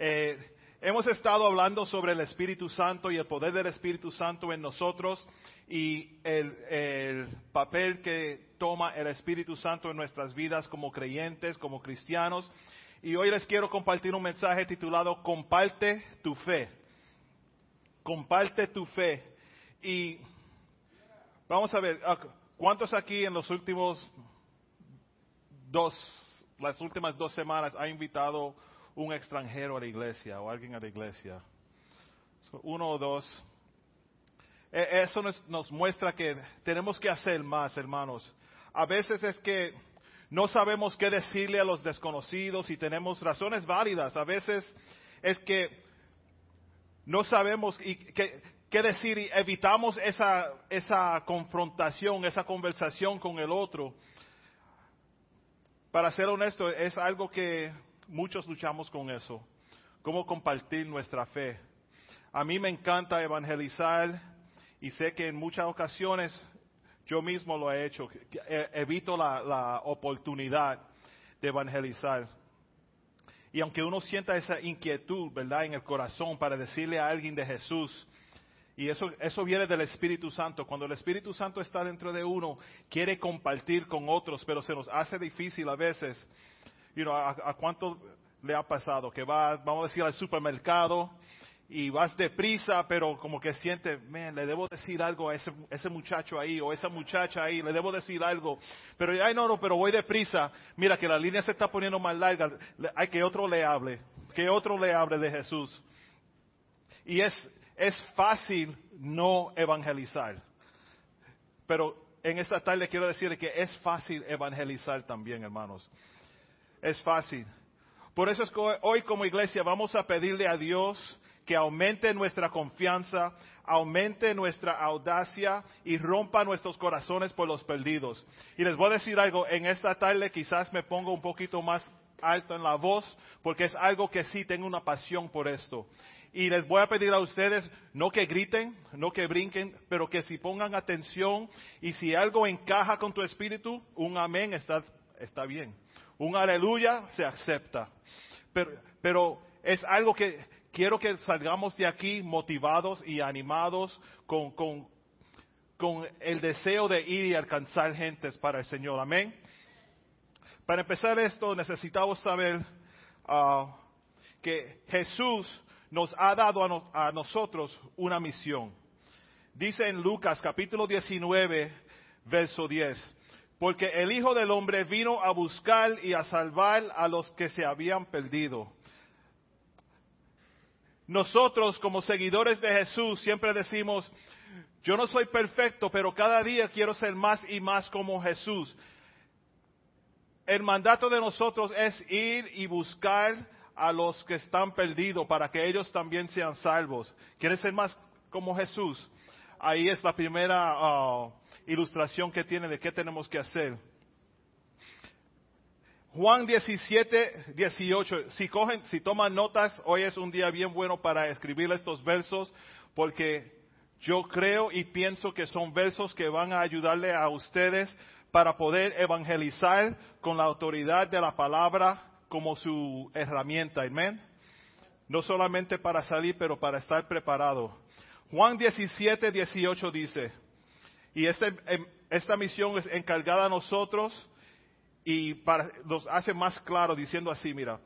Eh, hemos estado hablando sobre el Espíritu Santo y el poder del Espíritu Santo en nosotros y el, el papel que toma el Espíritu Santo en nuestras vidas como creyentes, como cristianos. Y hoy les quiero compartir un mensaje titulado Comparte tu fe. Comparte tu fe. Y vamos a ver, ah, ¿cuántos aquí en los últimos dos, las últimas dos semanas ha invitado un extranjero a la iglesia o alguien a la iglesia? Uno o dos. E, eso nos, nos muestra que tenemos que hacer más, hermanos. A veces es que no sabemos qué decirle a los desconocidos y tenemos razones válidas. A veces es que no sabemos y qué, qué decir y evitamos esa, esa confrontación, esa conversación con el otro. Para ser honesto, es algo que muchos luchamos con eso. Cómo compartir nuestra fe. A mí me encanta evangelizar y sé que en muchas ocasiones yo mismo lo he hecho. Evito la, la oportunidad de evangelizar. Y aunque uno sienta esa inquietud, ¿verdad?, en el corazón para decirle a alguien de Jesús, y eso, eso viene del Espíritu Santo. Cuando el Espíritu Santo está dentro de uno, quiere compartir con otros, pero se nos hace difícil a veces. You know, ¿a, a cuánto le ha pasado? Que va, vamos a decir, al supermercado y vas deprisa, pero como que siente, man, le debo decir algo a ese, ese muchacho ahí o esa muchacha ahí, le debo decir algo. Pero, ay, no, no, pero voy deprisa. Mira que la línea se está poniendo más larga. Hay que otro le hable, que otro le hable de Jesús. Y es, es fácil no evangelizar. Pero en esta tarde quiero decirle que es fácil evangelizar también, hermanos. Es fácil. Por eso es que hoy como iglesia vamos a pedirle a Dios que aumente nuestra confianza, aumente nuestra audacia y rompa nuestros corazones por los perdidos. Y les voy a decir algo, en esta tarde quizás me pongo un poquito más alto en la voz, porque es algo que sí tengo una pasión por esto. Y les voy a pedir a ustedes no que griten, no que brinquen, pero que si pongan atención y si algo encaja con tu espíritu, un amén está, está bien. Un aleluya se acepta. Pero, pero es algo que quiero que salgamos de aquí motivados y animados con, con, con el deseo de ir y alcanzar gentes para el Señor. Amén. Para empezar esto necesitamos saber uh, que Jesús nos ha dado a, a, nosotros una misión. Dice en Lucas capítulo 19, verso 10, porque el Hijo del Hombre vino a buscar y a salvar a los que se habían perdido. Nosotros como seguidores de Jesús siempre decimos, yo no soy perfecto, pero cada día quiero ser más y más como Jesús. El mandato de nosotros es ir y buscar a los que están perdidos para que ellos también sean salvos. ¿Quieres ser más como Jesús? Ahí es la primera uh, ilustración que tiene de qué tenemos que hacer. Juan 17, 18. Si cogen, si toman notas, hoy es un día bien bueno para escribir estos versos, porque yo creo y pienso que son versos que van a ayudarle a ustedes para poder evangelizar con la autoridad de la palabra como su herramienta. Amén. No solamente para salir, pero para estar preparado. Juan 17, 18 dice, y este, esta misión es encargada a nosotros y para, nos hace más claro diciendo así, mira,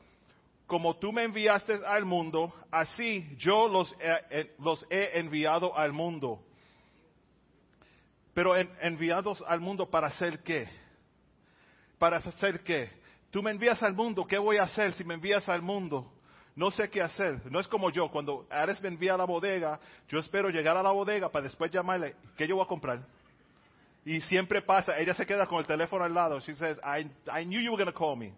como tú me enviaste al mundo, así yo los he, los he enviado al mundo. Pero en, enviados al mundo para hacer qué? Para hacer qué? Tú me envías al mundo, ¿qué voy a hacer si me envías al mundo? No sé qué hacer. No es como yo, cuando Ares me envía a la bodega, yo espero llegar a la bodega para después llamarle, ¿qué yo voy a comprar? Y siempre pasa, ella se queda con el teléfono al lado. She says, I, I knew you were going to call me.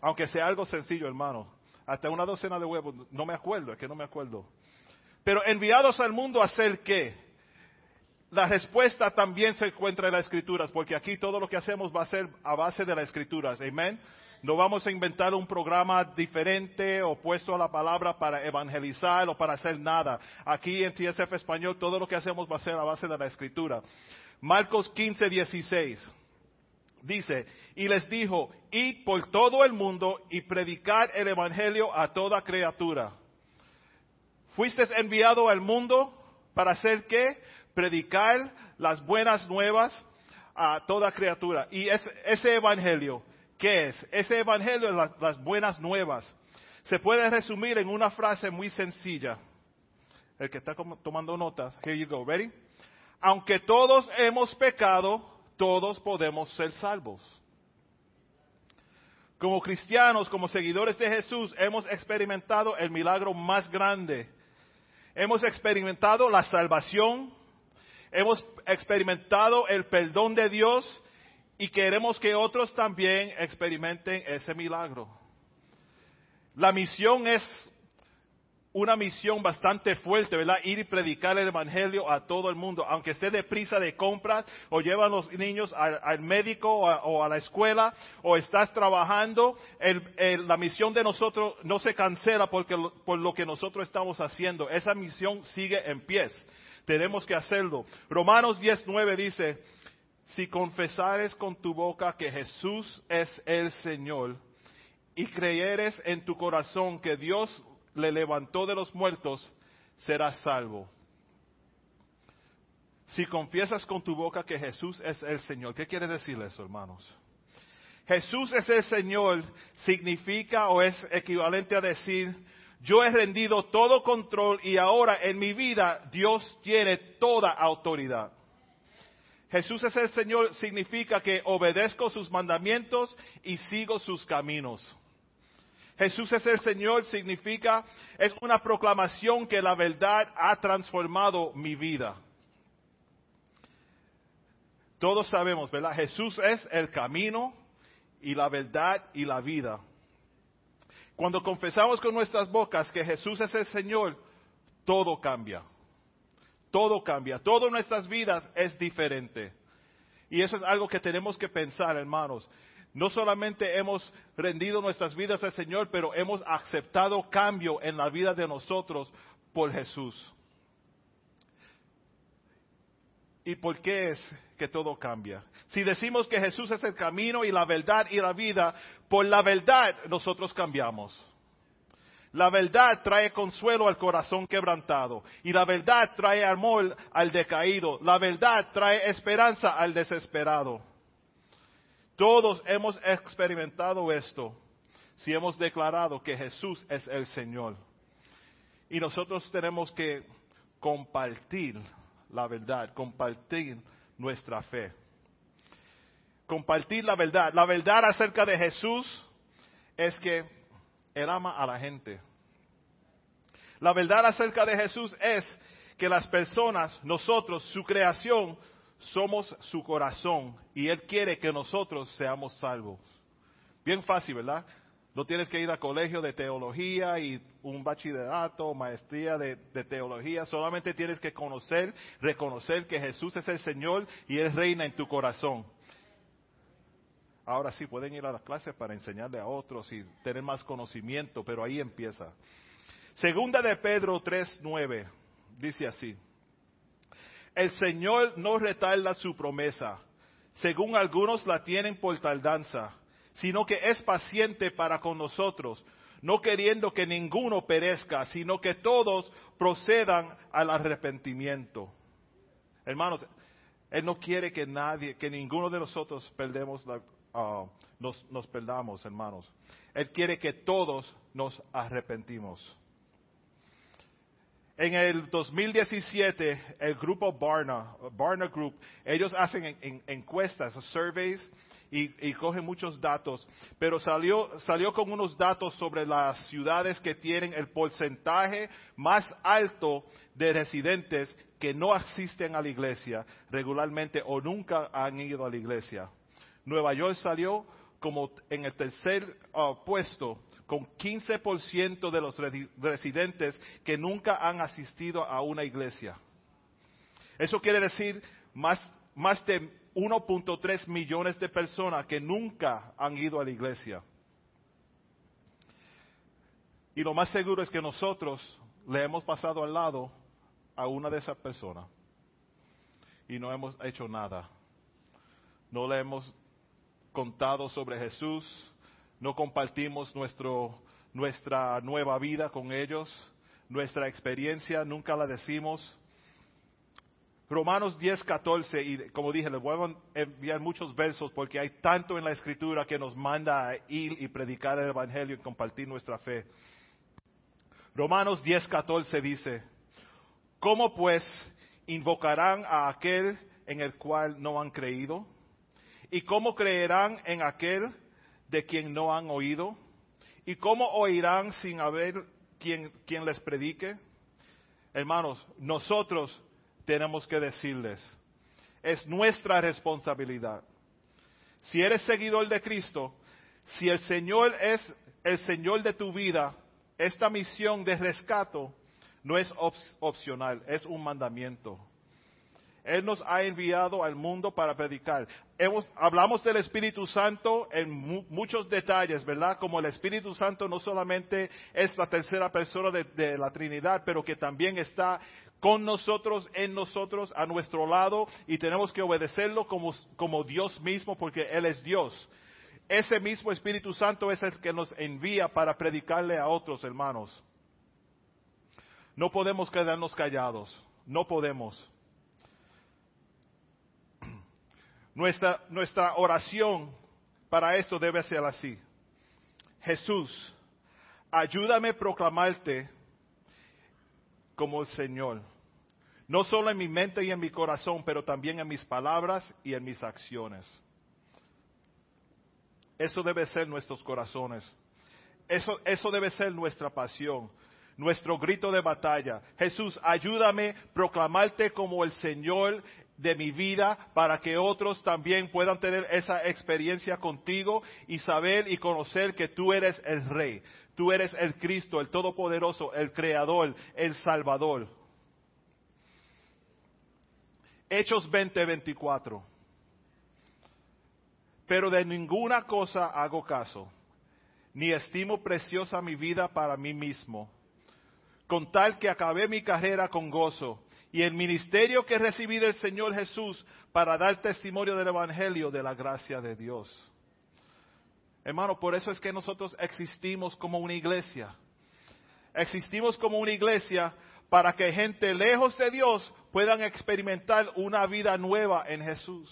Aunque sea algo sencillo, hermano. Hasta una docena de huevos. No me acuerdo, es que no me acuerdo. Pero enviados al mundo a hacer qué? La respuesta también se encuentra en las escrituras, porque aquí todo lo que hacemos va a ser a base de las escrituras. Amén. No vamos a inventar un programa diferente opuesto a la palabra para evangelizar o para hacer nada. Aquí en TSF Español todo lo que hacemos va a ser a base de la escritura. Marcos 15, 16. dice, y les dijo, id por todo el mundo y predicar el Evangelio a toda criatura. Fuiste enviado al mundo para hacer qué? Predicar las buenas nuevas a toda criatura. Y ese, Evangelio, ¿qué es? Ese Evangelio es las buenas nuevas. Se puede resumir en una frase muy sencilla. El que está tomando notas, here you go, ready? Aunque todos hemos pecado, todos podemos ser salvos. Como cristianos, como seguidores de Jesús, hemos experimentado el milagro más grande. Hemos experimentado la salvación, hemos experimentado el perdón de Dios y queremos que otros también experimenten ese milagro. La misión es una misión bastante fuerte, ¿verdad? Ir y predicar el Evangelio a todo el mundo, aunque esté deprisa de compras o llevan los niños al, médico o a, la escuela o estás trabajando, la misión de nosotros no se cancela porque, por lo que nosotros estamos haciendo. Esa misión sigue en pie. Tenemos que hacerlo. Romanos 10.9 dice, si confesares con tu boca que Jesús es el Señor y creyeres en tu corazón que Dios le levantó de los muertos, serás salvo. Si confiesas con tu boca que Jesús es el Señor, ¿qué quiere decir eso, hermanos? Jesús es el Señor significa o es equivalente a decir, yo he rendido todo control y ahora en mi vida Dios tiene toda autoridad. Jesús es el Señor significa que obedezco sus mandamientos y sigo sus caminos. Jesús es el Señor significa, es una proclamación que la verdad ha transformado mi vida. Todos sabemos, ¿verdad? Jesús es el camino y la verdad y la vida. Cuando confesamos con nuestras bocas que Jesús es el Señor, todo cambia. Todo cambia. Todo en nuestras vidas es diferente. Y eso es algo que tenemos que pensar, hermanos. No solamente hemos rendido nuestras vidas al Señor, pero hemos aceptado cambio en la vida de nosotros por Jesús. ¿Y por qué es que todo cambia? Si decimos que Jesús es el camino y la verdad y la vida, por la verdad nosotros cambiamos. La verdad trae consuelo al corazón quebrantado y la verdad trae amor al decaído. La verdad trae esperanza al desesperado. Todos hemos experimentado esto si hemos declarado que Jesús es el Señor. Y nosotros tenemos que compartir la verdad, compartir nuestra fe. Compartir la verdad. La verdad acerca de Jesús es que Él ama a la gente. La verdad acerca de Jesús es que las personas, nosotros, su creación, somos su corazón y Él quiere que nosotros seamos salvos. Bien fácil, ¿verdad? No tienes que ir a colegio de teología y un bachillerato, maestría de, teología. Solamente tienes que conocer, reconocer que Jesús es el Señor y Él reina en tu corazón. Ahora sí, pueden ir a las clases para enseñarle a otros y tener más conocimiento, pero ahí empieza. Segunda de Pedro 3.9 dice así. El Señor no retarda su promesa, según algunos la tienen por tardanza, sino que es paciente para con nosotros, no queriendo que ninguno perezca, sino que todos procedan al arrepentimiento. Hermanos, Él no quiere que nadie, que ninguno de nosotros perdemos ah, nos, nos perdamos, hermanos. Él quiere que todos nos arrepentimos. En el 2017, el grupo Barna, Barna Group, ellos hacen encuestas, surveys, y, cogen muchos datos, pero salió, salió con unos datos sobre las ciudades que tienen el porcentaje más alto de residentes que no asisten a la iglesia regularmente o nunca han ido a la iglesia. Nueva York salió como en el tercer uh, puesto con 15% de los residentes que nunca han asistido a una iglesia. Eso quiere decir más, más de 1.3 millones de personas que nunca han ido a la iglesia. Y lo más seguro es que nosotros le hemos pasado al lado a una de esas personas y no hemos hecho nada. No le hemos contado sobre Jesús, no compartimos nuestro, nuestra nueva vida con ellos, nuestra experiencia, nunca la decimos. Romanos 10, 14, y como dije, les voy a enviar muchos versos porque hay tanto en la escritura que nos manda a ir y predicar el Evangelio y compartir nuestra fe. Romanos 10, 14 dice, ¿cómo pues invocarán a aquel en el cual no han creído? ¿Y cómo creerán en aquel de quien no han oído? ¿Y cómo oirán sin haber quien, quien les predique? Hermanos, nosotros tenemos que decirles. Es nuestra responsabilidad. Si eres seguidor de Cristo, si el Señor es el Señor de tu vida, esta misión de rescato no es opcional, es un mandamiento. Él nos ha enviado al mundo para predicar. hablamos del Espíritu Santo en muchos detalles, ¿verdad? Como el Espíritu Santo no solamente es la tercera persona de, la Trinidad, pero que también está con nosotros, en nosotros, a nuestro lado, y tenemos que obedecerlo como, como Dios mismo, porque Él es Dios. Ese mismo Espíritu Santo es el que nos envía para predicarle a otros hermanos. No podemos quedarnos callados, no podemos. Nuestra, oración para esto debe ser así. Jesús, ayúdame a proclamarte como el Señor. No solo en mi mente y en mi corazón, pero también en mis palabras y en mis acciones. Eso debe ser nuestros corazones. Eso, eso debe ser nuestra pasión, nuestro grito de batalla. Jesús, ayúdame a proclamarte como el Señor de mi vida para que otros también puedan tener esa experiencia contigo y saber y conocer que tú eres el Rey, tú eres el Cristo, el Todopoderoso, el Creador, el Salvador. Hechos 20:24. Pero de ninguna cosa hago caso, ni estimo preciosa mi vida para mí mismo, con tal que acabé mi carrera con gozo y el ministerio que recibí del Señor Jesús para dar testimonio del Evangelio de la gracia de Dios. Hermano, por eso es que nosotros existimos como una iglesia. Existimos como una iglesia para que gente lejos de Dios puedan experimentar una vida nueva en Jesús.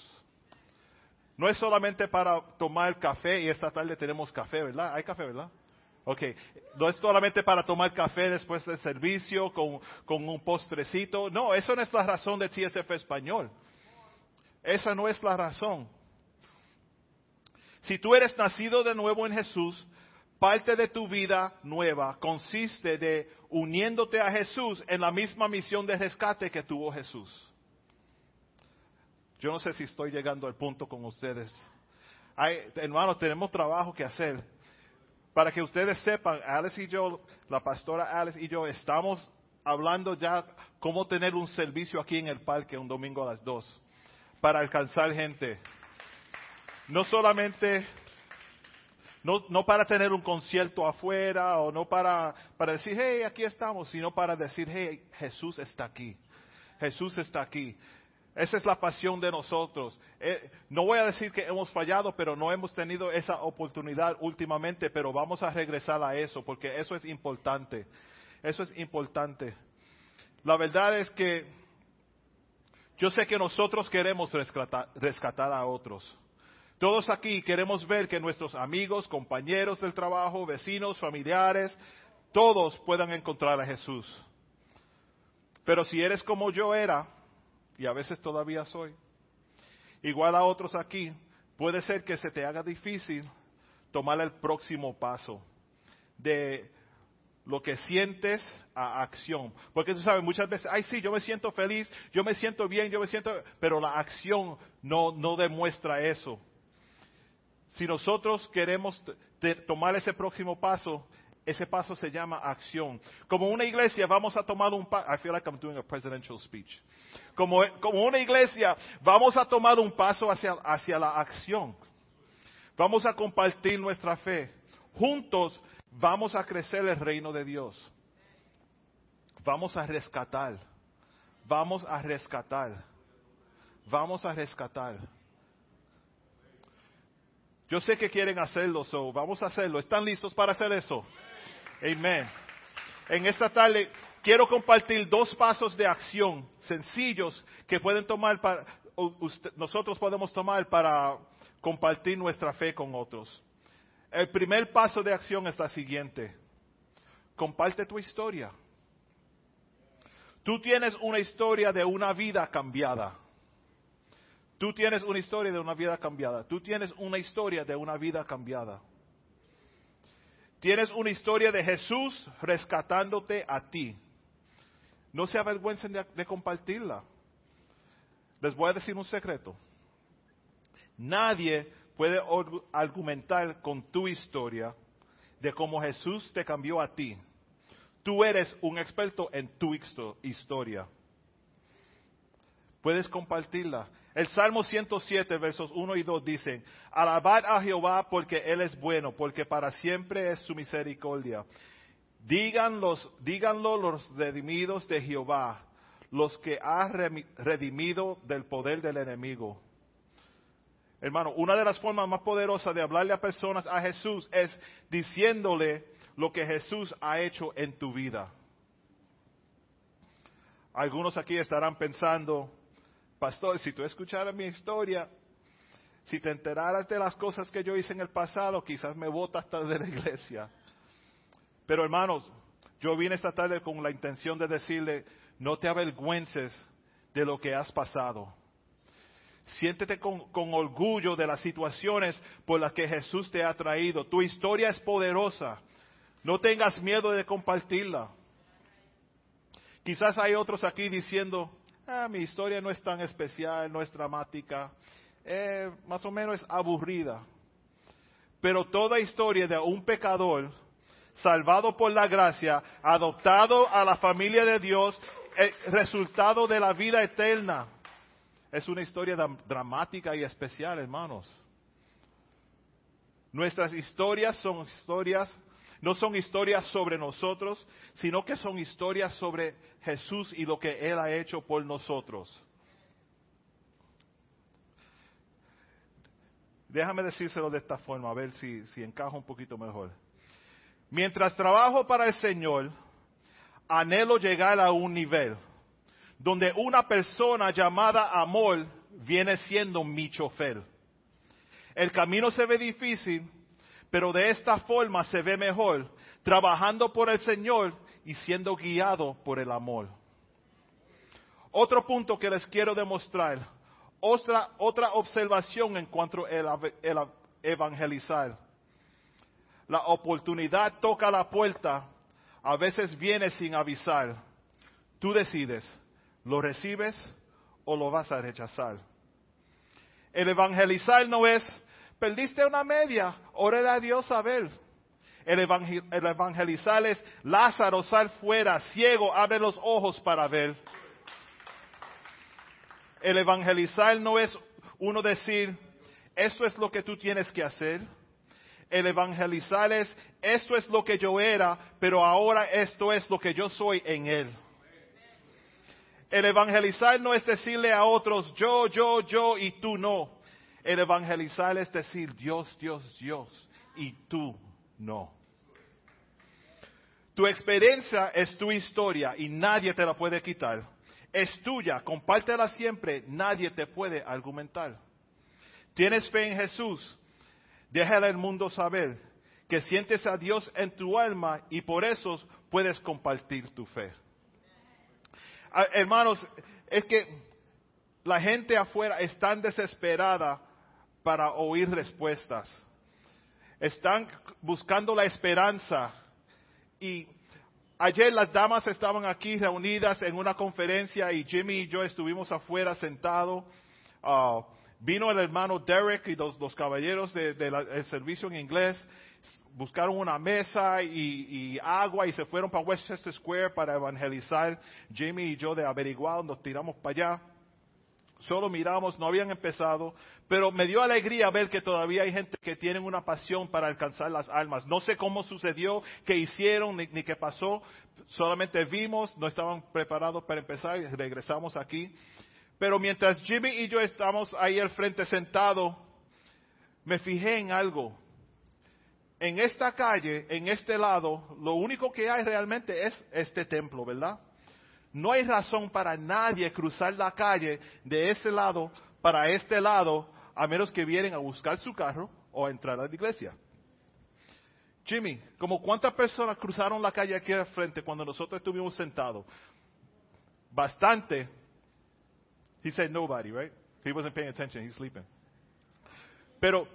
No es solamente para tomar café y esta tarde tenemos café, ¿verdad? Hay café, ¿verdad? Ok, no es solamente para tomar café después del servicio con, con un postrecito. No, eso no es la razón de TSF Español. Esa no es la razón. Si tú eres nacido de nuevo en Jesús, parte de tu vida nueva consiste de uniéndote a Jesús en la misma misión de rescate que tuvo Jesús. Yo no sé si estoy llegando al punto con ustedes. hermanos, tenemos trabajo que hacer. Para que ustedes sepan, Alice y yo, la pastora Alice y yo, estamos hablando ya cómo tener un servicio aquí en el parque un domingo a las dos para alcanzar gente. No solamente no, no para tener un concierto afuera o no para, para decir, hey, aquí estamos, sino para decir, hey, Jesús está aquí. Jesús está aquí. Esa es la pasión de nosotros. Eh, no voy a decir que hemos fallado, pero no hemos tenido esa oportunidad últimamente, pero vamos a regresar a eso, porque eso es importante. Eso es importante. La verdad es que yo sé que nosotros queremos rescatar a otros. Todos aquí queremos ver que nuestros amigos, compañeros del trabajo, vecinos, familiares, todos puedan encontrar a Jesús. Pero si eres como yo era, y a veces todavía soy, igual a otros aquí, puede ser que se te haga difícil tomar el próximo paso de lo que sientes a acción. Porque tú sabes, muchas veces, ay sí, yo me siento feliz, yo me siento bien, yo me siento, pero la acción no, no demuestra eso. Si nosotros queremos tomar ese próximo paso, ese paso se llama acción. Como una iglesia vamos a tomar un paso. I feel like I'm doing a presidential speech. Como, como una iglesia vamos a tomar un paso hacia, hacia la acción. Vamos a compartir nuestra fe. Juntos vamos a crecer el reino de Dios. Vamos a rescatar. Vamos a rescatar. Vamos a rescatar. Yo sé que quieren hacerlo, so vamos a hacerlo. ¿Están listos para hacer eso? Amén. En esta tarde quiero compartir dos pasos de acción sencillos que pueden tomar para, nosotros podemos tomar para compartir nuestra fe con otros. El primer paso de acción es la siguiente. Comparte tu historia. Tú tienes una historia de una vida cambiada. Tú tienes una historia de una vida cambiada. Tú tienes una historia de una vida cambiada. Tienes una historia de Jesús rescatándote a ti. No se avergüencen de, compartirla. Les voy a decir un secreto. Nadie puede argumentar con tu historia de cómo Jesús te cambió a ti. Tú eres un experto en tu historia. Puedes compartirla. El Salmo 107, versos 1 y 2 dicen, Alabad a Jehová porque Él es bueno, porque para siempre es su misericordia. díganlo los redimidos de Jehová, los que ha redimido del poder del enemigo. Hermano, una de las formas más poderosas de hablarle a personas a Jesús es diciéndole lo que Jesús ha hecho en tu vida. Algunos aquí estarán pensando, pastor, si tú escucharas mi historia, si te enteraras de las cosas que yo hice en el pasado, quizás me votas hasta de la iglesia. Pero hermanos, yo vine esta tarde con la intención de decirle, no te avergüences de lo que has pasado. Siéntete con, con, orgullo de las situaciones por las que Jesús te ha traído. Tu historia es poderosa. No tengas miedo de compartirla. Quizás hay otros aquí diciendo, ah, mi historia no es tan especial, no es dramática, eh, más o menos es aburrida. Pero toda historia de un pecador salvado por la gracia, adoptado a la familia de Dios, el resultado de la vida eterna, es una historia dramática y especial, hermanos. Nuestras historias son historias no son historias sobre nosotros, sino que son historias sobre Jesús y lo que Él ha hecho por nosotros. Déjame decírselo de esta forma, a ver si, si encaja un poquito mejor. Mientras trabajo para el Señor, anhelo llegar a un nivel donde una persona llamada amor viene siendo mi chofer. El camino se ve difícil, pero de esta forma se ve mejor, trabajando por el Señor y siendo guiado por el amor. Otro punto que les quiero demostrar, otra, otra observación en cuanto a evangelizar. La oportunidad toca la puerta, a veces viene sin avisar. Tú decides, ¿lo recibes o lo vas a rechazar? El evangelizar no es perdiste una media, órale a Dios a ver. El, evangelizar es Lázaro, sal fuera, ciego, abre los ojos para ver. El evangelizar no es uno decir, esto es lo que tú tienes que hacer. El evangelizar es, esto es lo que yo era, pero ahora esto es lo que yo soy en Él. El evangelizar no es decirle a otros, yo, yo, yo y tú no. El evangelizar es decir Dios, Dios, Dios y tú no. Tu experiencia es tu historia y nadie te la puede quitar. Es tuya, compártela siempre, nadie te puede argumentar. Tienes fe en Jesús, déjale al mundo saber que sientes a Dios en tu alma y por eso puedes compartir tu fe. Ah, hermanos, es que la gente afuera es tan desesperada para oír respuestas. Están buscando la esperanza. Y ayer las damas estaban aquí reunidas en una conferencia y Jimmy y yo estuvimos afuera sentados. Ah, vino el hermano Derek y los, caballeros del servicio en inglés. Buscaron una mesa y, agua y se fueron para Westchester Square para evangelizar. Jimmy y yo de averiguado nos tiramos para allá solo miramos, no habían empezado, pero me dio alegría ver que todavía hay gente que tiene una pasión para alcanzar las almas. No sé cómo sucedió, qué hicieron, ni, qué pasó, solamente vimos, no estaban preparados para empezar y regresamos aquí. Pero mientras Jimmy y yo estamos ahí al frente sentados, me fijé en algo. En esta calle, en este lado, lo único que hay realmente es este templo, ¿verdad? No hay razón para nadie cruzar la calle de ese lado para este lado, a menos que vienen a buscar su carro o a entrar a la iglesia. Jimmy, ¿como cuántas personas cruzaron la calle aquí al frente cuando nosotros estuvimos sentados? Bastante. He said nobody, right? He wasn't paying attention, he's sleeping. Pero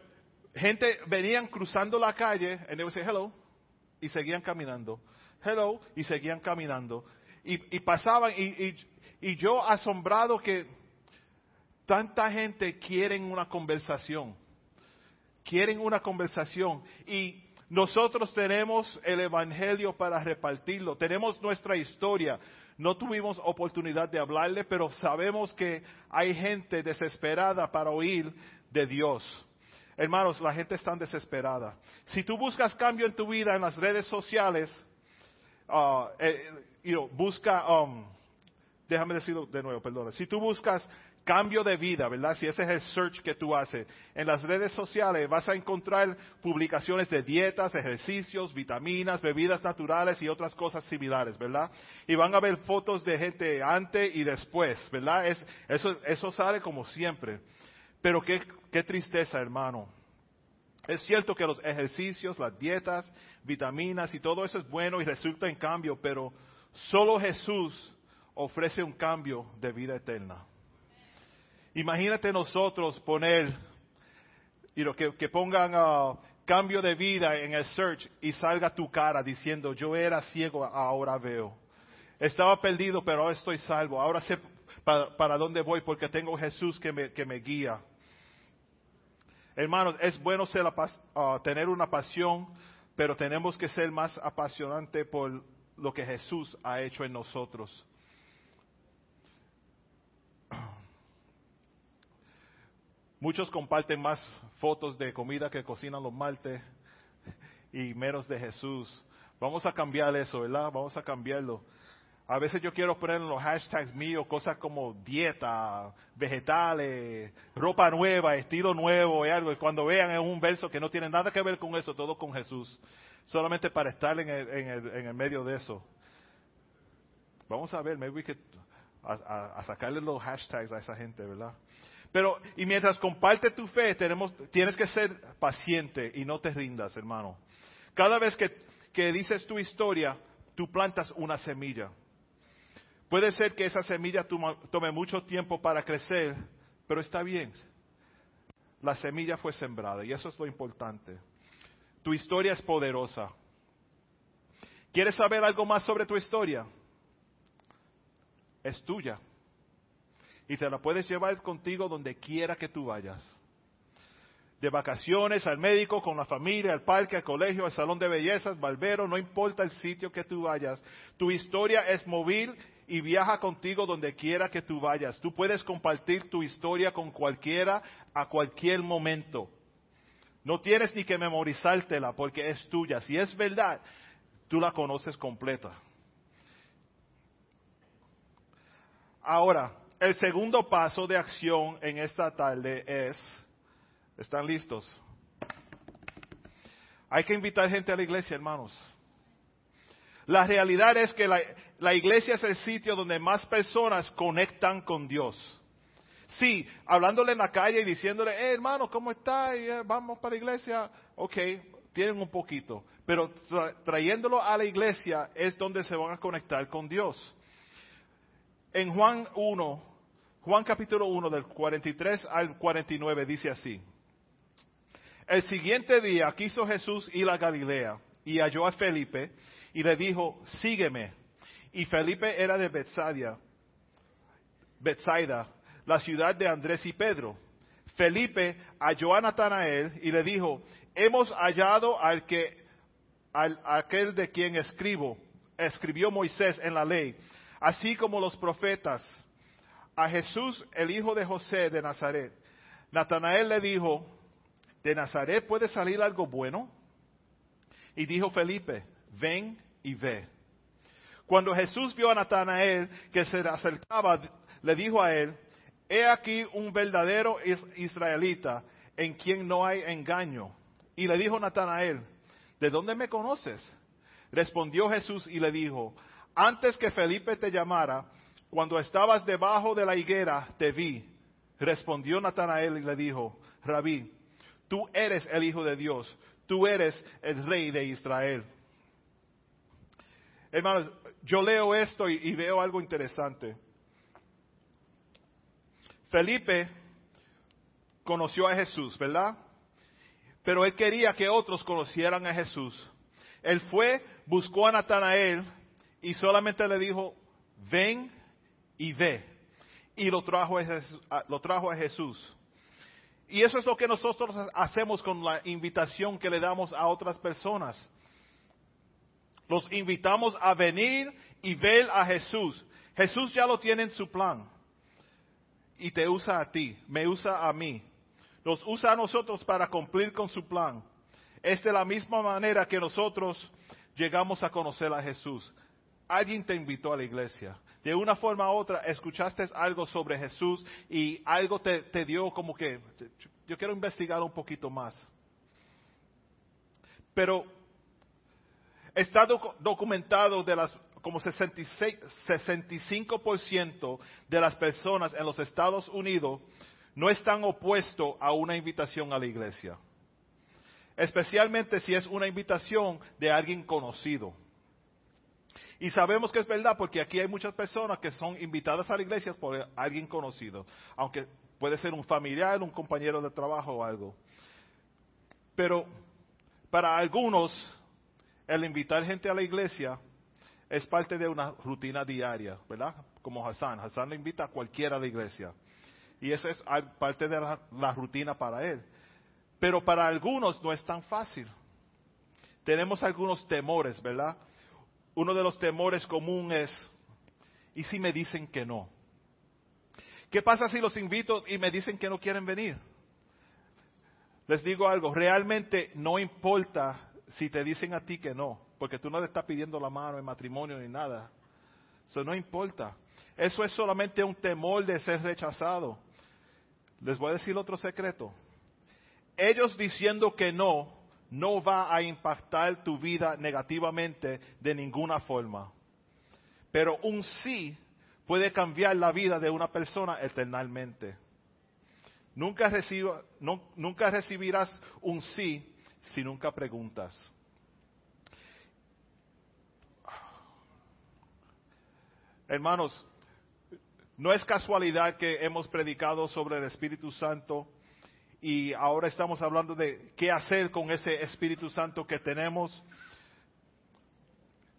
gente venían cruzando la calle and they would say hello y seguían caminando. Hello y seguían caminando. Y, pasaban y, y yo asombrado que tanta gente quiere una conversación. Quieren una conversación. Y nosotros tenemos el Evangelio para repartirlo, tenemos nuestra historia. No tuvimos oportunidad de hablarle, pero sabemos que hay gente desesperada para oír de Dios. Hermanos, la gente está desesperada. Si tú buscas cambio en tu vida en las redes sociales, uh, eh, busca, um, déjame decirlo de nuevo, perdón. Si tú buscas cambio de vida, ¿verdad? Si ese es el search que tú haces. En las redes sociales vas a encontrar publicaciones de dietas, ejercicios, vitaminas, bebidas naturales y otras cosas similares, ¿verdad? Y van a ver fotos de gente antes y después, ¿verdad? Es, eso, eso sale como siempre. Pero qué, qué tristeza, hermano. Es cierto que los ejercicios, las dietas, vitaminas y todo eso es bueno y resulta en cambio, pero solo Jesús ofrece un cambio de vida eterna. Imagínate nosotros poner, que, pongan uh, cambio de vida en el search y salga tu cara diciendo, yo era ciego, ahora veo. Estaba perdido, pero ahora estoy salvo. Ahora sé para, dónde voy porque tengo Jesús que me, que me guía. Hermanos, es bueno ser, uh, tener una pasión, pero tenemos que ser más apasionantes por lo que Jesús ha hecho en nosotros. Muchos comparten más fotos de comida que cocinan los martes y menos de Jesús. Vamos a cambiar eso, ¿verdad? Vamos a cambiarlo. A veces yo quiero poner en los hashtags míos cosas como dieta, vegetales, ropa nueva, estilo nuevo y algo. Y cuando vean es un verso que no tiene nada que ver con eso, todo con Jesús. Solamente para estar en el, medio de eso. Vamos a ver, maybe we a sacarle los hashtags a esa gente, ¿verdad? Pero, y mientras comparte tu fe, tenemos, tienes que ser paciente y no te rindas, hermano. Cada vez que, que dices tu historia, tú plantas una semilla. Puede ser que esa semilla tome mucho tiempo para crecer, pero está bien. La semilla fue sembrada y eso es lo importante. Tu historia es poderosa. ¿Quieres saber algo más sobre tu historia? Es tuya y te la puedes llevar contigo donde quiera que tú vayas. De vacaciones, al médico, con la familia, al parque, al colegio, al salón de bellezas, barbero, no importa el sitio que tú vayas. Tu historia es móvil y viaja contigo donde quiera que tú vayas. Tú puedes compartir tu historia con cualquiera a cualquier momento. No tienes ni que memorizártela porque es tuya. Si es verdad, tú la conoces completa. Ahora, el segundo paso de acción en esta tarde es, ¿están listos? Hay que invitar gente a la iglesia, hermanos. La realidad es que la, iglesia es el sitio donde más personas conectan con Dios. Sí, hablándole en la calle y diciéndole, eh, hermano, ¿cómo está? Eh, vamos para la iglesia. Ok, tienen un poquito. Pero trayéndolo a la iglesia es donde se van a conectar con Dios en Juan 1, Juan capítulo 1 del 43 al 49 dice así. El siguiente día quiso Jesús ir a Galilea y halló a Felipe y le dijo, sígueme. Y Felipe era de Bethsaida, Bethsaida, la ciudad de Andrés y Pedro. Felipe halló a Natanael y le dijo, hemos hallado al que, al, aquel de quien escribo, escribió Moisés en la ley así como los profetas, a Jesús, el hijo de José de Nazaret. Natanael le dijo, ¿de Nazaret puede salir algo bueno? Y dijo Felipe, ven y ve. Cuando Jesús vio a Natanael que se acercaba, le dijo a él, he aquí un verdadero israelita en quien no hay engaño. Y le dijo Natanael, ¿de dónde me conoces? Respondió Jesús y le dijo, antes que Felipe te llamara, cuando estabas debajo de la higuera, te vi. Respondió Natanael y le dijo, Rabí, tú eres el Hijo de Dios, tú eres el Rey de Israel. Hermanos, yo leo esto y, veo algo interesante. Felipe conoció a Jesús, ¿verdad? Pero él quería que otros conocieran a Jesús. Él fue, buscó a Natanael y solamente le dijo, ven y ve. Y lo trajo, a lo trajo a Jesús. Y eso es lo que nosotros hacemos con la invitación que le damos a otras personas. Los invitamos a venir y ver a Jesús. Jesús ya lo tiene en su plan. Y te usa a ti, me usa a mí. Nos usa a nosotros para cumplir con su plan. Es de la misma manera que nosotros llegamos a conocer a Jesús. Alguien te invitó a la iglesia. De una forma u otra escuchaste algo sobre Jesús y algo te, te dio como que, yo quiero investigar un poquito más. Pero está documentado de las como 66, 65% de las personas en los Estados Unidos no están opuestos a una invitación a la iglesia. Especialmente si es una invitación de alguien conocido. Y sabemos que es verdad porque aquí hay muchas personas que son invitadas a la iglesia por alguien conocido, aunque puede ser un familiar, un compañero de trabajo o algo. Pero para algunos, el invitar gente a la iglesia es parte de una rutina diaria, ¿verdad? Como Hassan. Hassan le invita a cualquiera a la iglesia. Y eso es parte de la, rutina para él. Pero para algunos no es tan fácil. Tenemos algunos temores, ¿verdad? Uno de los temores comunes es, ¿y si me dicen que no? ¿Qué pasa si los invito y me dicen que no quieren venir? Les digo algo, realmente no importa si te dicen a ti que no, porque tú no le estás pidiendo la mano en matrimonio ni nada. Eso no importa. Eso es solamente un temor de ser rechazado. Les voy a decir otro secreto. Ellos diciendo que no, no va a impactar tu vida negativamente de ninguna forma. Pero un sí puede cambiar la vida de una persona eternamente. Nunca, nunca recibirás un sí si nunca preguntas. Hermanos, no es casualidad que hemos predicado sobre el Espíritu Santo y ahora estamos hablando de qué hacer con ese Espíritu Santo que tenemos.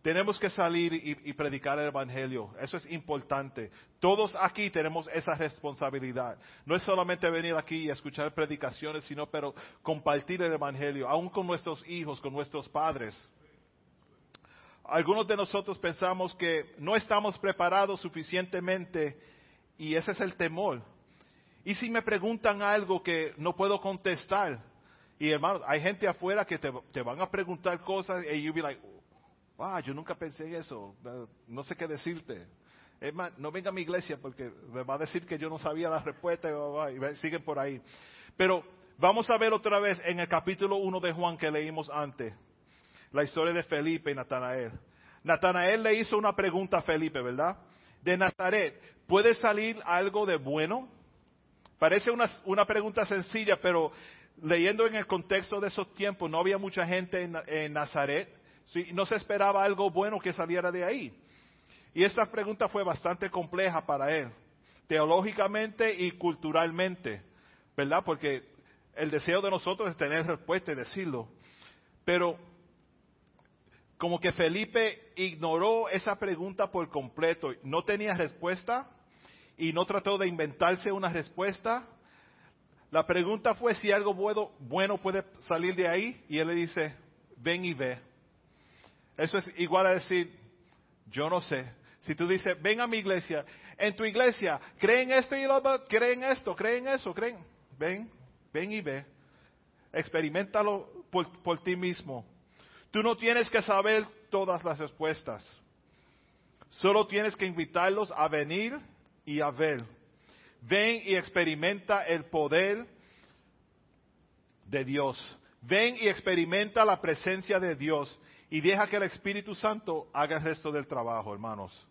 Tenemos que salir y, predicar el Evangelio. Eso es importante. Todos aquí tenemos esa responsabilidad. No es solamente venir aquí y escuchar predicaciones, sino pero compartir el Evangelio, aún con nuestros hijos, con nuestros padres. Algunos de nosotros pensamos que no estamos preparados suficientemente y ese es el temor. Y si me preguntan algo que no puedo contestar, y hermano, hay gente afuera que te, van a preguntar cosas y you'll be like, wow, yo nunca pensé en eso, no sé qué decirte. Hermano, no venga a mi iglesia porque me va a decir que yo no sabía la respuesta y siguen por ahí. Pero vamos a ver otra vez en el capítulo 1 de Juan que leímos antes la historia de Felipe y Natanael. Natanael le hizo una pregunta a Felipe, ¿verdad? De Nazaret, ¿puede salir algo de bueno? Parece una pregunta sencilla, pero leyendo en el contexto de esos tiempos, no había mucha gente en, Nazaret, no se esperaba algo bueno que saliera de ahí. Y esta pregunta fue bastante compleja para él, teológicamente y culturalmente, ¿verdad? Porque el deseo de nosotros es tener respuesta y decirlo. Pero como que Felipe ignoró esa pregunta por completo, no tenía respuesta y no trató de inventarse una respuesta. La pregunta fue si algo bueno, puede salir de ahí y él le dice, ven y ve. Eso es igual a decir, yo no sé. Si tú dices, ven a mi iglesia, en tu iglesia, creen esto y lo otro, creen esto, creen eso, creen, ven, ven y ve. Experimentalo por ti mismo. Tú no tienes que saber todas las respuestas. Solo tienes que invitarlos a venir y a ver. Ven y experimenta el poder de Dios. Ven y experimenta la presencia de Dios y deja que el Espíritu Santo haga el resto del trabajo, hermanos.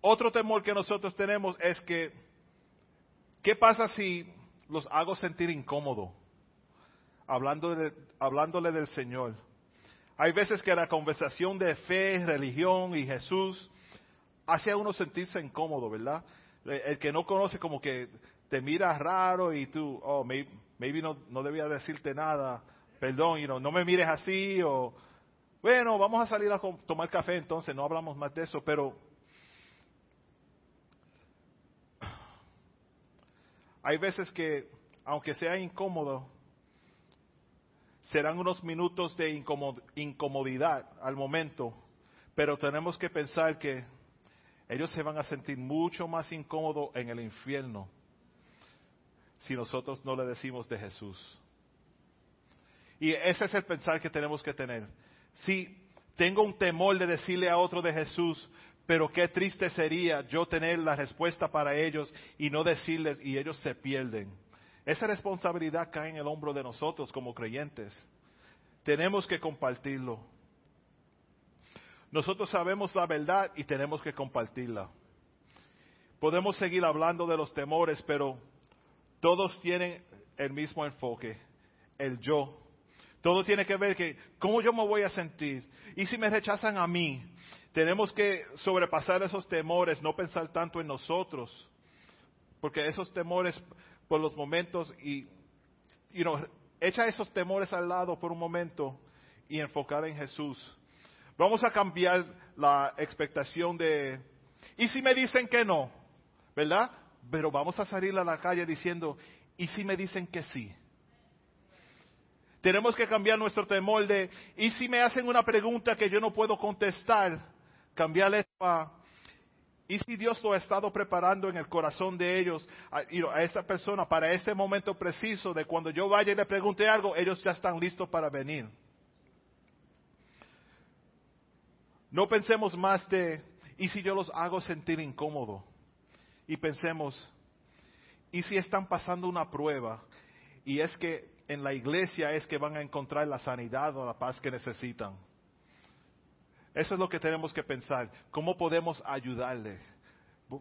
Otro temor que nosotros tenemos es que, ¿qué pasa si los hago sentir incómodo? Hablando hablándole del Señor. Hay veces que la conversación de fe, religión y Jesús hace a uno sentirse incómodo, ¿verdad? El que no conoce como que te mira raro y tú, oh, maybe, no, no, debía decirte nada, perdón, you no me mires así, o bueno, vamos a salir a tomar café entonces, no hablamos más de eso, pero hay veces que, aunque sea incómodo, serán unos minutos de incomodidad al momento, pero tenemos que pensar que ellos se van a sentir mucho más incómodos en el infierno si nosotros no le decimos de Jesús. Y ese es el pensar que tenemos que tener. Si tengo un temor de decirle a otro de Jesús, pero qué triste sería yo tener la respuesta para ellos y no decirles y ellos se pierden. Esa responsabilidad cae en el hombro de nosotros como creyentes. Tenemos que compartirlo. Nosotros sabemos la verdad y tenemos que compartirla. Podemos seguir hablando de los temores, pero todos tienen el mismo enfoque, el yo. Todo tiene que ver que cómo yo me voy a sentir. Y si me rechazan a mí, tenemos que sobrepasar esos temores, no pensar tanto en nosotros. Porque esos temores por los momentos y, you know, echa esos temores al lado por un momento y enfocar en Jesús. Vamos a cambiar la expectación de, ¿y si me dicen que no? ¿Verdad? Pero vamos a salir a la calle diciendo, ¿y si me dicen que sí? Tenemos que cambiar nuestro temor de, ¿y si me hacen una pregunta que yo no puedo contestar? Cambiarle a, ¿y si Dios lo ha estado preparando en el corazón de ellos, a, a esa persona, para ese momento preciso de cuando yo vaya y le pregunte algo, ellos ya están listos para venir? No pensemos más de, ¿y si yo los hago sentir incómodos? Y pensemos, ¿y si están pasando una prueba? Y es que en la iglesia es que van a encontrar la sanidad o la paz que necesitan. Eso es lo que tenemos que pensar. ¿Cómo podemos ayudarle?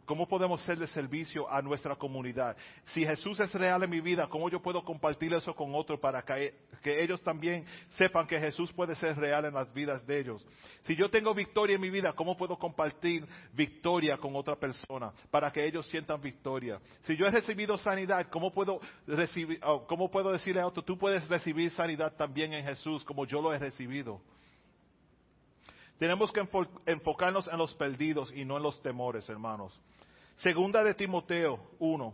¿Cómo podemos ser de servicio a nuestra comunidad? Si Jesús es real en mi vida, ¿cómo yo puedo compartir eso con otros para que, ellos también sepan que Jesús puede ser real en las vidas de ellos? Si yo tengo victoria en mi vida, ¿cómo puedo compartir victoria con otra persona para que ellos sientan victoria? Si yo he recibido sanidad, ¿cómo puedo, recibir, oh, cómo puedo decirle a otro, tú puedes recibir sanidad también en Jesús como yo lo he recibido? Tenemos que enfocarnos en los perdidos y no en los temores, hermanos. Segunda de Timoteo 1,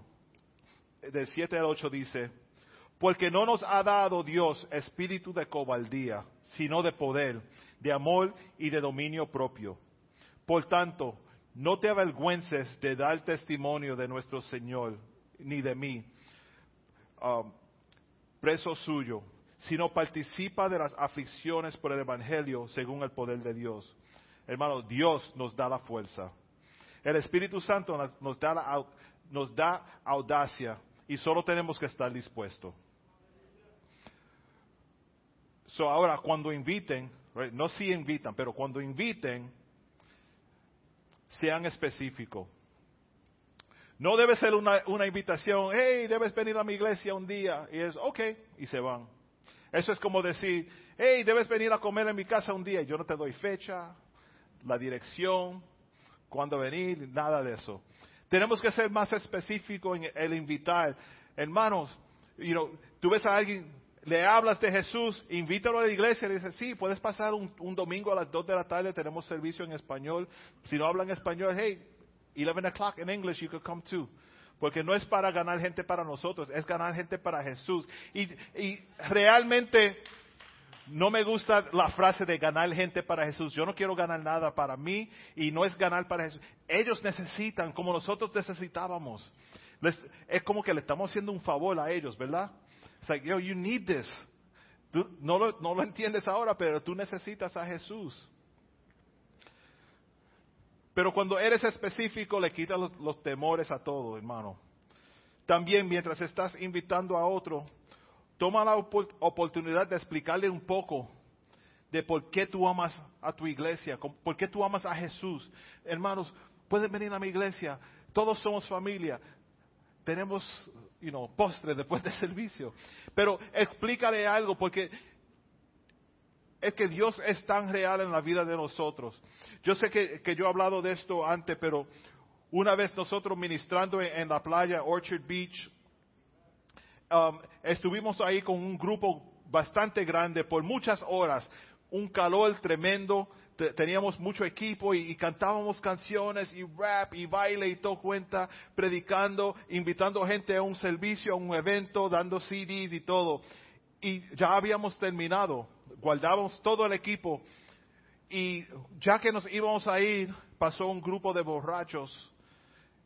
del 7 al 8 dice, porque no nos ha dado Dios espíritu de cobardía, sino de poder, de amor y de dominio propio. Por tanto, no te avergüences de dar testimonio de nuestro Señor, ni de mí, um, preso suyo, sino participa de las aflicciones por el Evangelio según el poder de Dios. Hermano, Dios nos da la fuerza. El Espíritu Santo nos, da, nos da audacia y solo tenemos que estar dispuestos. So ahora, cuando inviten, no si invitan, pero cuando inviten, sean específicos. No debe ser una, una invitación, hey, debes venir a mi iglesia un día, y es, ok, y se van. Eso es como decir, hey, debes venir a comer en mi casa un día. Yo no te doy fecha, la dirección, cuándo venir, nada de eso. Tenemos que ser más específicos en el invitar. Hermanos, tú ves a alguien, le hablas de Jesús, invítalo a la iglesia, le dices, sí, puedes pasar un, un, domingo a las 2 de la tarde, tenemos servicio en español. Si no hablan español, hey, 11 o'clock in English, you could come too. Porque no es para ganar gente para nosotros, es ganar gente para Jesús. Y, realmente no me gusta la frase de ganar gente para Jesús. Yo no quiero ganar nada para mí y no es ganar para Jesús. Ellos necesitan como nosotros necesitábamos. es como que le estamos haciendo un favor a ellos, ¿verdad? Es like, yo, you need this. no, lo, no lo entiendes ahora, pero tú necesitas a Jesús. Pero cuando eres específico, le quitas los, temores a todo, hermano. También mientras estás invitando a otro, toma la oportunidad de explicarle un poco de por qué tú amas a tu iglesia, por qué tú amas a Jesús. Hermanos, pueden venir a mi iglesia, todos somos familia, tenemos, you know, postre después del servicio. Pero explícale algo, porque es que Dios es tan real en la vida de nosotros. Yo sé que, yo he hablado de esto antes, pero una vez nosotros ministrando en, la playa Orchard Beach, um, estuvimos ahí con un grupo bastante grande por muchas horas, un calor tremendo, teníamos mucho equipo y, cantábamos canciones y rap y baile y todo cuenta, predicando, invitando gente a un servicio, a un evento, dando CDs y todo. Y ya habíamos terminado, guardábamos todo el equipo y ya que nos íbamos a ir, pasó un grupo de borrachos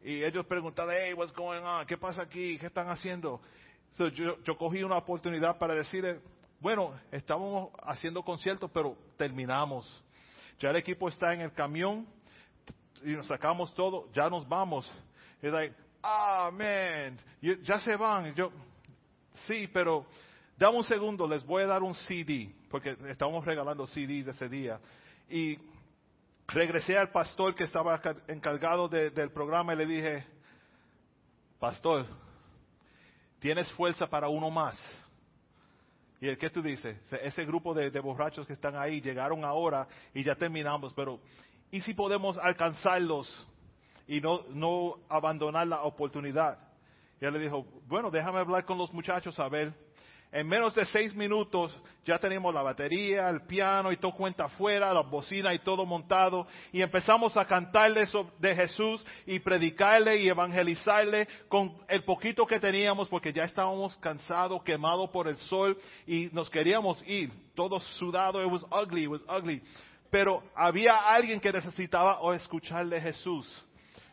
y ellos preguntaban, hey, what's going on? ¿Qué pasa aquí? ¿Qué están haciendo? yo, yo cogí una oportunidad para decirle, bueno, estábamos haciendo conciertos, pero terminamos. Ya el equipo está en el camión y nos sacamos todo, ya nos vamos. Es like, ah, man, ya se van. Yo, sí, pero dame un segundo, les voy a dar un CD, porque estábamos regalando CDs ese día. Y regresé al pastor que estaba encargado del programa y le dije, pastor, tienes fuerza para uno más. ¿Y el qué tú dices? Ese grupo de, borrachos que están ahí llegaron ahora y ya terminamos, pero ¿y si podemos alcanzarlos y no, no abandonar la oportunidad? Y él le dijo, bueno, déjame hablar con los muchachos a ver en menos de seis minutos ya tenemos la batería, el piano y todo cuenta afuera, la bocina y todo montado. Y empezamos a cantarle de Jesús y predicarle y evangelizarle con el poquito que teníamos porque ya estábamos cansados, quemados por el sol y nos queríamos ir. Todo sudado, it was ugly, it was ugly. Pero había alguien que necesitaba o escuchar de Jesús.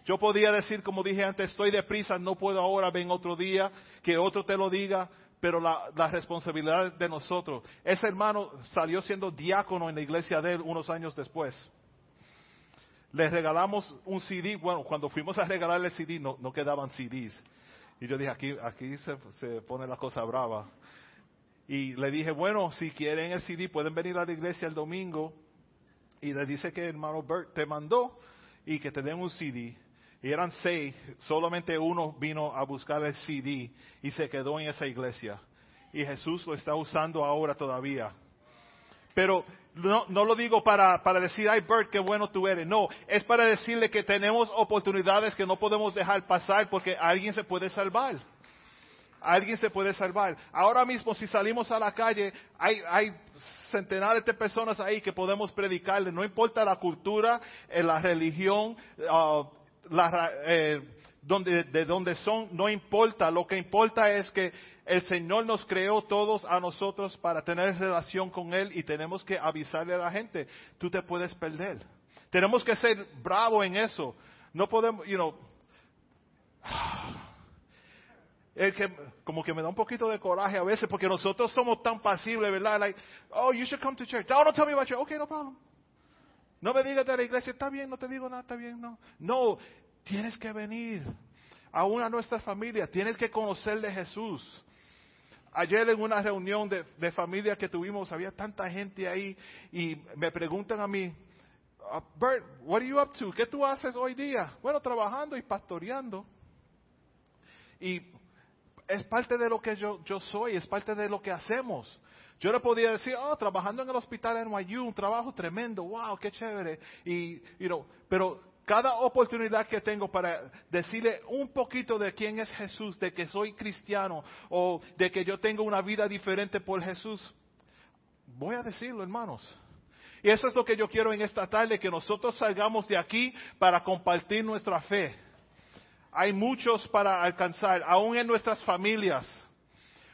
Yo podía decir, como dije antes, estoy deprisa, no puedo ahora, ven otro día, que otro te lo diga pero la, responsabilidad de nosotros. Ese hermano salió siendo diácono en la iglesia de él unos años después. Le regalamos un CD, bueno, cuando fuimos a regalarle CD no, no quedaban CDs. Y yo dije, aquí, aquí se, se pone la cosa brava. Y le dije, bueno, si quieren el CD pueden venir a la iglesia el domingo. Y le dice que el hermano Bert te mandó y que te den un CD y eran seis, solamente uno vino a buscar el CD y se quedó en esa iglesia. Y Jesús lo está usando ahora todavía. Pero no, no lo digo para, para decir, ay Bert, qué bueno tú eres. No, es para decirle que tenemos oportunidades que no podemos dejar pasar porque alguien se puede salvar. Alguien se puede salvar. Ahora mismo, si salimos a la calle, hay, hay centenares de personas ahí que podemos predicarle. No importa la cultura, eh, la religión, uh, eh, donde, de donde son, no importa. Lo que importa es que el Señor nos creó todos a nosotros para tener relación con Él y tenemos que avisarle a la gente, tú te puedes perder. Tenemos que ser bravos en eso. No podemos, you know, como que me da un poquito de coraje a veces porque nosotros somos tan pasibles, ¿verdad? Like, oh, you should come to church. Oh, don't tell me about church. Okay, no problem. No me digas de la iglesia, está bien, no te digo nada, está bien, no. No, tienes que venir a una nuestra familia, tienes que conocer de Jesús. Ayer en una reunión de, familia que tuvimos, había tanta gente ahí y me preguntan a mí, uh, Bert, what are you up to? ¿Qué tú haces hoy día? Bueno, trabajando y pastoreando. Y es parte de lo que yo, yo soy, es parte de lo que hacemos. Yo le podía decir, oh, trabajando en el hospital en NYU, un trabajo tremendo, wow, qué chévere. Y, you know, pero cada oportunidad que tengo para decirle un poquito de quién es Jesús, de que soy cristiano o de que yo tengo una vida diferente por Jesús, voy a decirlo, hermanos. Y eso es lo que yo quiero en esta tarde, que nosotros salgamos de aquí para compartir nuestra fe. Hay muchos para alcanzar, aún en nuestras familias.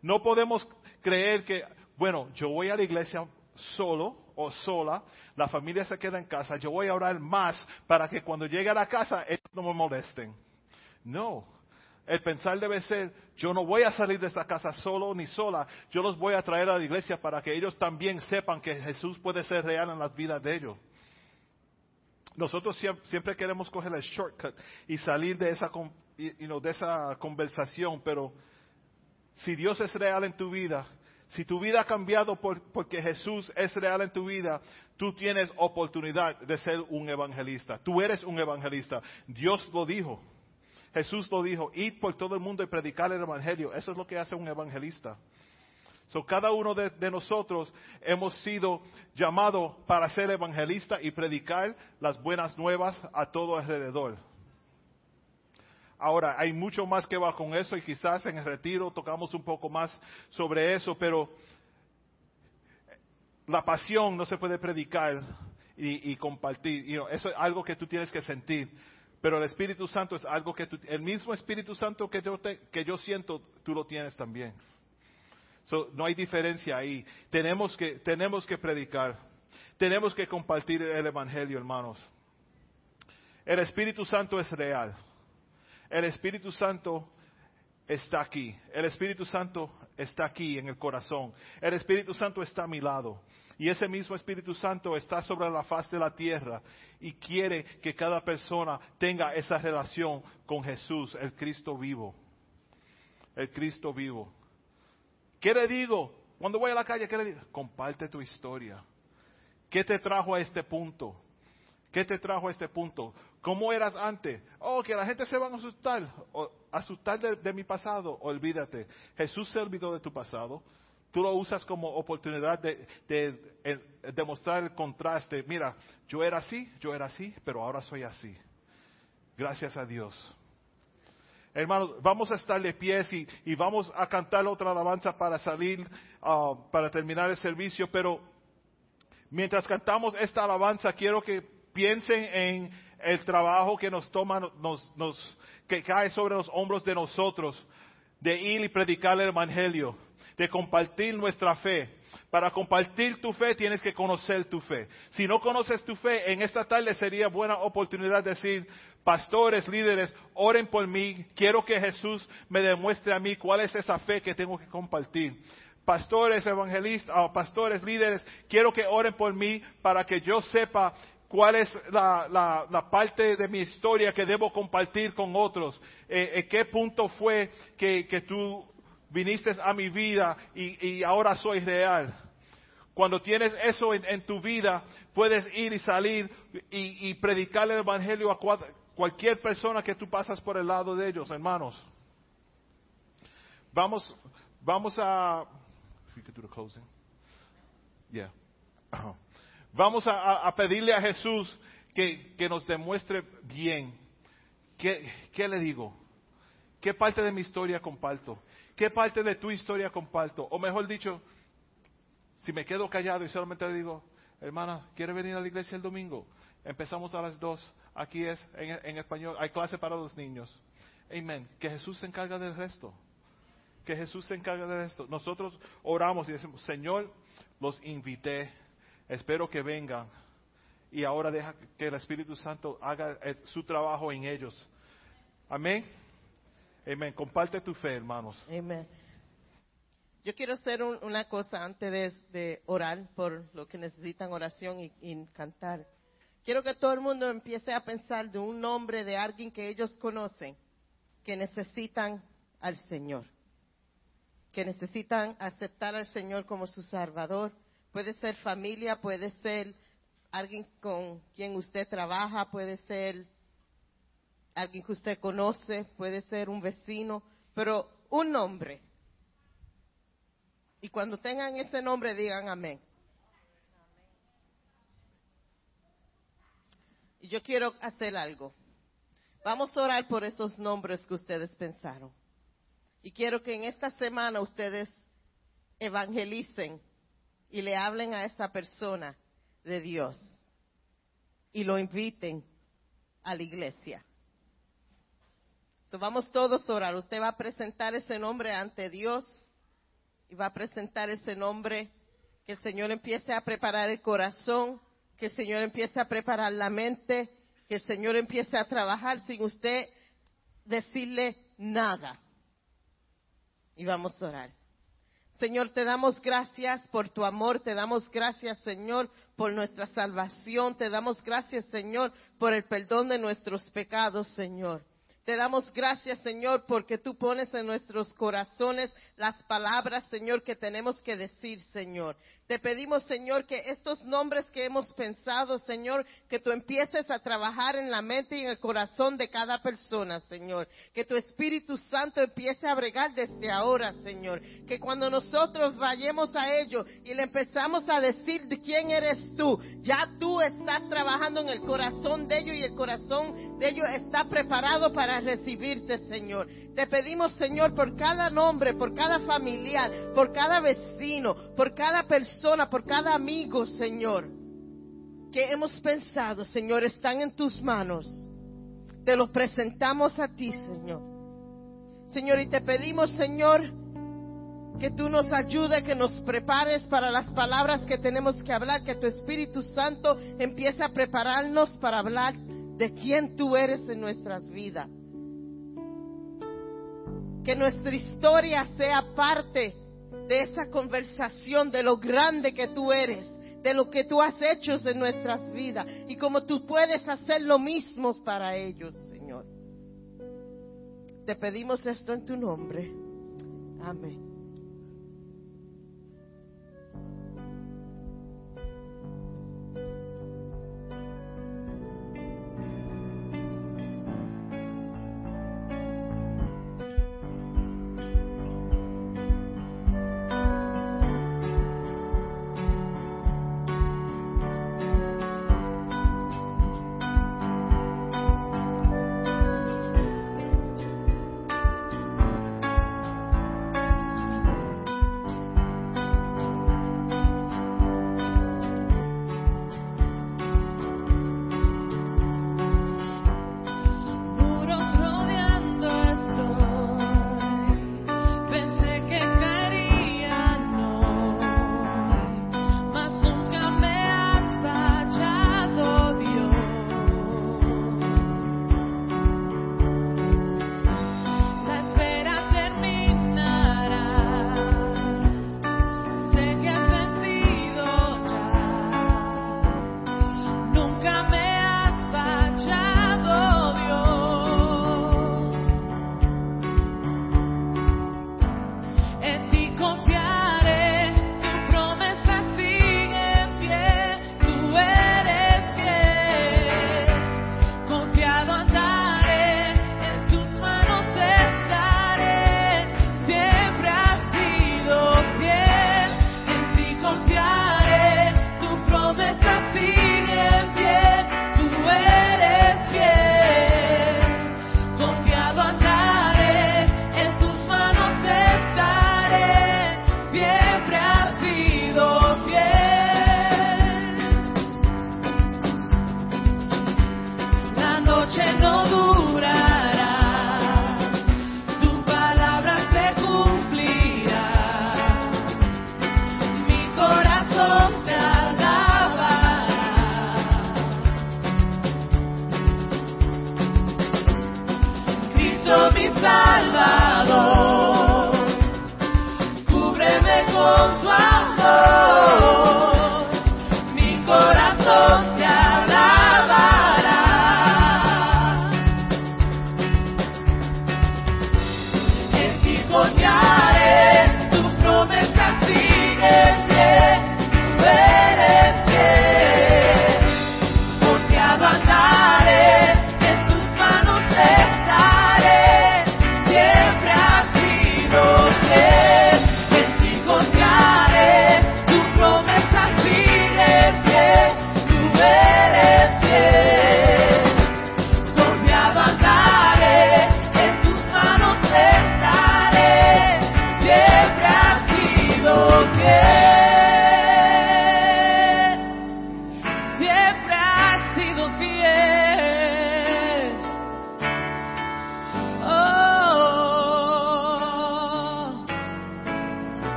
No podemos creer que bueno, yo voy a la iglesia solo o sola, la familia se queda en casa, yo voy a orar más para que cuando llegue a la casa ellos no me molesten. No, el pensar debe ser, yo no voy a salir de esta casa solo ni sola, yo los voy a traer a la iglesia para que ellos también sepan que Jesús puede ser real en las vidas de ellos. nosotros siempre queremos coger el shortcut y salir de esa, de esa conversación, pero si Dios es real en tu vida, si tu vida ha cambiado porque Jesús es real en tu vida, tú tienes oportunidad de ser un evangelista. Tú eres un evangelista. Dios lo dijo. Jesús lo dijo, ir por todo el mundo y predicar el evangelio. Eso es lo que hace un evangelista. So, cada uno de, de, nosotros hemos sido llamados para ser evangelista y predicar las buenas nuevas a todo alrededor. Ahora, hay mucho más que va con eso y quizás en el retiro tocamos un poco más sobre eso, pero la pasión no se puede predicar y, compartir. eso es algo que tú tienes que sentir. Pero el Espíritu Santo es algo que tú, el mismo Espíritu Santo que yo, que yo siento, tú lo tienes también. no hay diferencia ahí. Tenemos que, tenemos que predicar. Tenemos que compartir el Evangelio, hermanos. El Espíritu Santo es real. El Espíritu Santo está aquí. El Espíritu Santo está aquí en el corazón. El Espíritu Santo está a mi lado. Y ese mismo Espíritu Santo está sobre la faz de la tierra y quiere que cada persona tenga esa relación con Jesús, el Cristo vivo. El Cristo vivo. ¿Qué le digo? Cuando voy a la calle, ¿qué le digo? Comparte tu historia. ¿Qué te trajo a este punto? ¿Qué te trajo a este punto? ¿Cómo eras antes? Oh, que la gente se va a asustar. O, asustar de, mi pasado. Olvídate. Jesús se olvidó de tu pasado. Tú lo usas como oportunidad de, de, demostrar el contraste. Mira, yo era así, yo era así, pero ahora soy así. Gracias a Dios. Hermanos, vamos a estar de pies y, vamos a cantar otra alabanza para salir, ah, para terminar el servicio, pero mientras cantamos esta alabanza, quiero que piensen en el trabajo que nos toma, nos, nos, que cae sobre los hombros de nosotros, de ir y predicar el Evangelio, de compartir nuestra fe. Para compartir tu fe tienes que conocer tu fe. Si no conoces tu fe, en esta tarde sería buena oportunidad de decir, pastores, líderes, oren por mí. Quiero que Jesús me demuestre a mí cuál es esa fe que tengo que compartir. Pastores, evangelistas, ah, pastores, líderes, quiero que oren por mí para que yo sepa cuál es la, parte de mi historia que debo compartir con otros, eh, eh, qué punto fue que, tú viniste a mi vida y, ahora soy real. Cuando tienes eso en, tu vida, puedes ir y salir y, y, predicar el Evangelio a cualquier persona que tú pasas por el lado de ellos, hermanos. Vamos, vamos a... Yeah. Vamos a, pedirle a Jesús que, nos demuestre bien. ¿Qué, ¿Qué le digo? ¿Qué parte de mi historia comparto? ¿Qué parte de tu historia comparto? O mejor dicho, si me quedo callado y solamente le digo, hermana, ¿quiere venir a la iglesia el domingo? Empezamos a las dos. Aquí es en, en, español. Hay clase para los niños. Amén. Que Jesús se encarga del resto. Que Jesús se encarga del resto. Nosotros oramos y decimos, Señor, los invité Espero que vengan y ahora deja que el Espíritu Santo haga eh, su trabajo en ellos. Amén. Amén. Comparte tu fe, hermanos. Amén. Yo quiero hacer una cosa antes de, orar por lo que necesitan oración y, cantar. Quiero que todo el mundo empiece a pensar de un nombre de alguien que ellos conocen que necesitan al Señor, que necesitan aceptar al Señor como su Salvador Puede ser familia, puede ser alguien con quien usted trabaja, puede ser alguien que usted conoce, puede ser un vecino, pero un nombre. Y cuando tengan ese nombre digan amén. Y yo quiero hacer algo. Vamos a orar por esos nombres que ustedes pensaron. Y quiero que en esta semana ustedes evangelicen y le hablen a esa persona de Dios y lo inviten a la iglesia. So, vamos todos a orar. Usted va a presentar ese nombre ante Dios y va a presentar ese nombre que el Señor empiece a preparar el corazón, que el Señor empiece a preparar la mente, que el Señor empiece a trabajar sin usted decirle nada. Y vamos a orar. Señor, te damos gracias por tu amor, te damos gracias, Señor, por nuestra salvación, te damos gracias, Señor, por el perdón de nuestros pecados, Señor. Te damos gracias, Señor, porque tú pones en nuestros corazones las palabras, Señor, que tenemos que decir, Señor. Te pedimos, Señor, que estos nombres que hemos pensado, Señor, que tú empieces a trabajar en la mente y en el corazón de cada persona, Señor. Que tu Espíritu Santo empiece a bregar desde ahora, Señor. Que cuando nosotros vayamos a ellos y le empezamos a decir de quién eres tú, ya tú estás trabajando en el corazón de ellos y el corazón de ellos está preparado para recibirte, Señor. Te pedimos, Señor, por cada nombre, por cada familiar, por cada vecino, por cada persona, por cada amigo, Señor, que hemos pensado, Señor, están en tus manos. Te los presentamos a ti, Señor. Señor, y te pedimos, Señor, que tú nos ayudes, que nos prepares para las palabras que tenemos que hablar, que tu Espíritu Santo empiece a prepararnos para hablar de quién tú eres en nuestras vidas que nuestra historia sea parte de esa conversación de lo grande que tú eres, de lo que tú has hecho en nuestras vidas y como tú puedes hacer lo mismo para ellos, Señor. Te pedimos esto en tu nombre. Amén.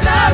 about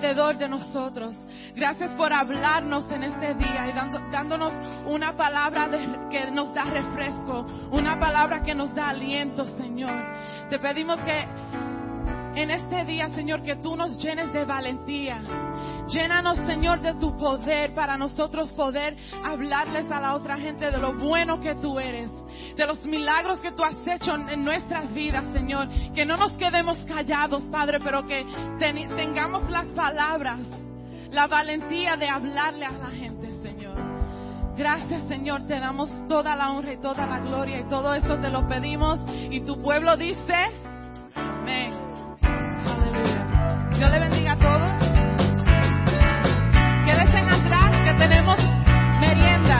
alrededor de nosotros. Gracias por hablarnos en este día y dando, dándonos una palabra que nos da refresco, una palabra que nos da aliento, Señor. Te pedimos que en este día, Señor, que tú nos llenes de valentía. Llénanos, Señor, de tu poder para nosotros poder hablarles a la otra gente de lo bueno que tú eres, de los milagros que tú has hecho en nuestras vidas, Señor. Que no nos quedemos callados, Padre, pero que tengamos las palabras, la valentía de hablarle a la gente, Señor. Gracias, Señor. Te damos toda la honra y toda la gloria y todo esto te lo pedimos. Y tu pueblo dice, amén. Dios le bendiga a todos. Quédense atrás que tenemos merienda.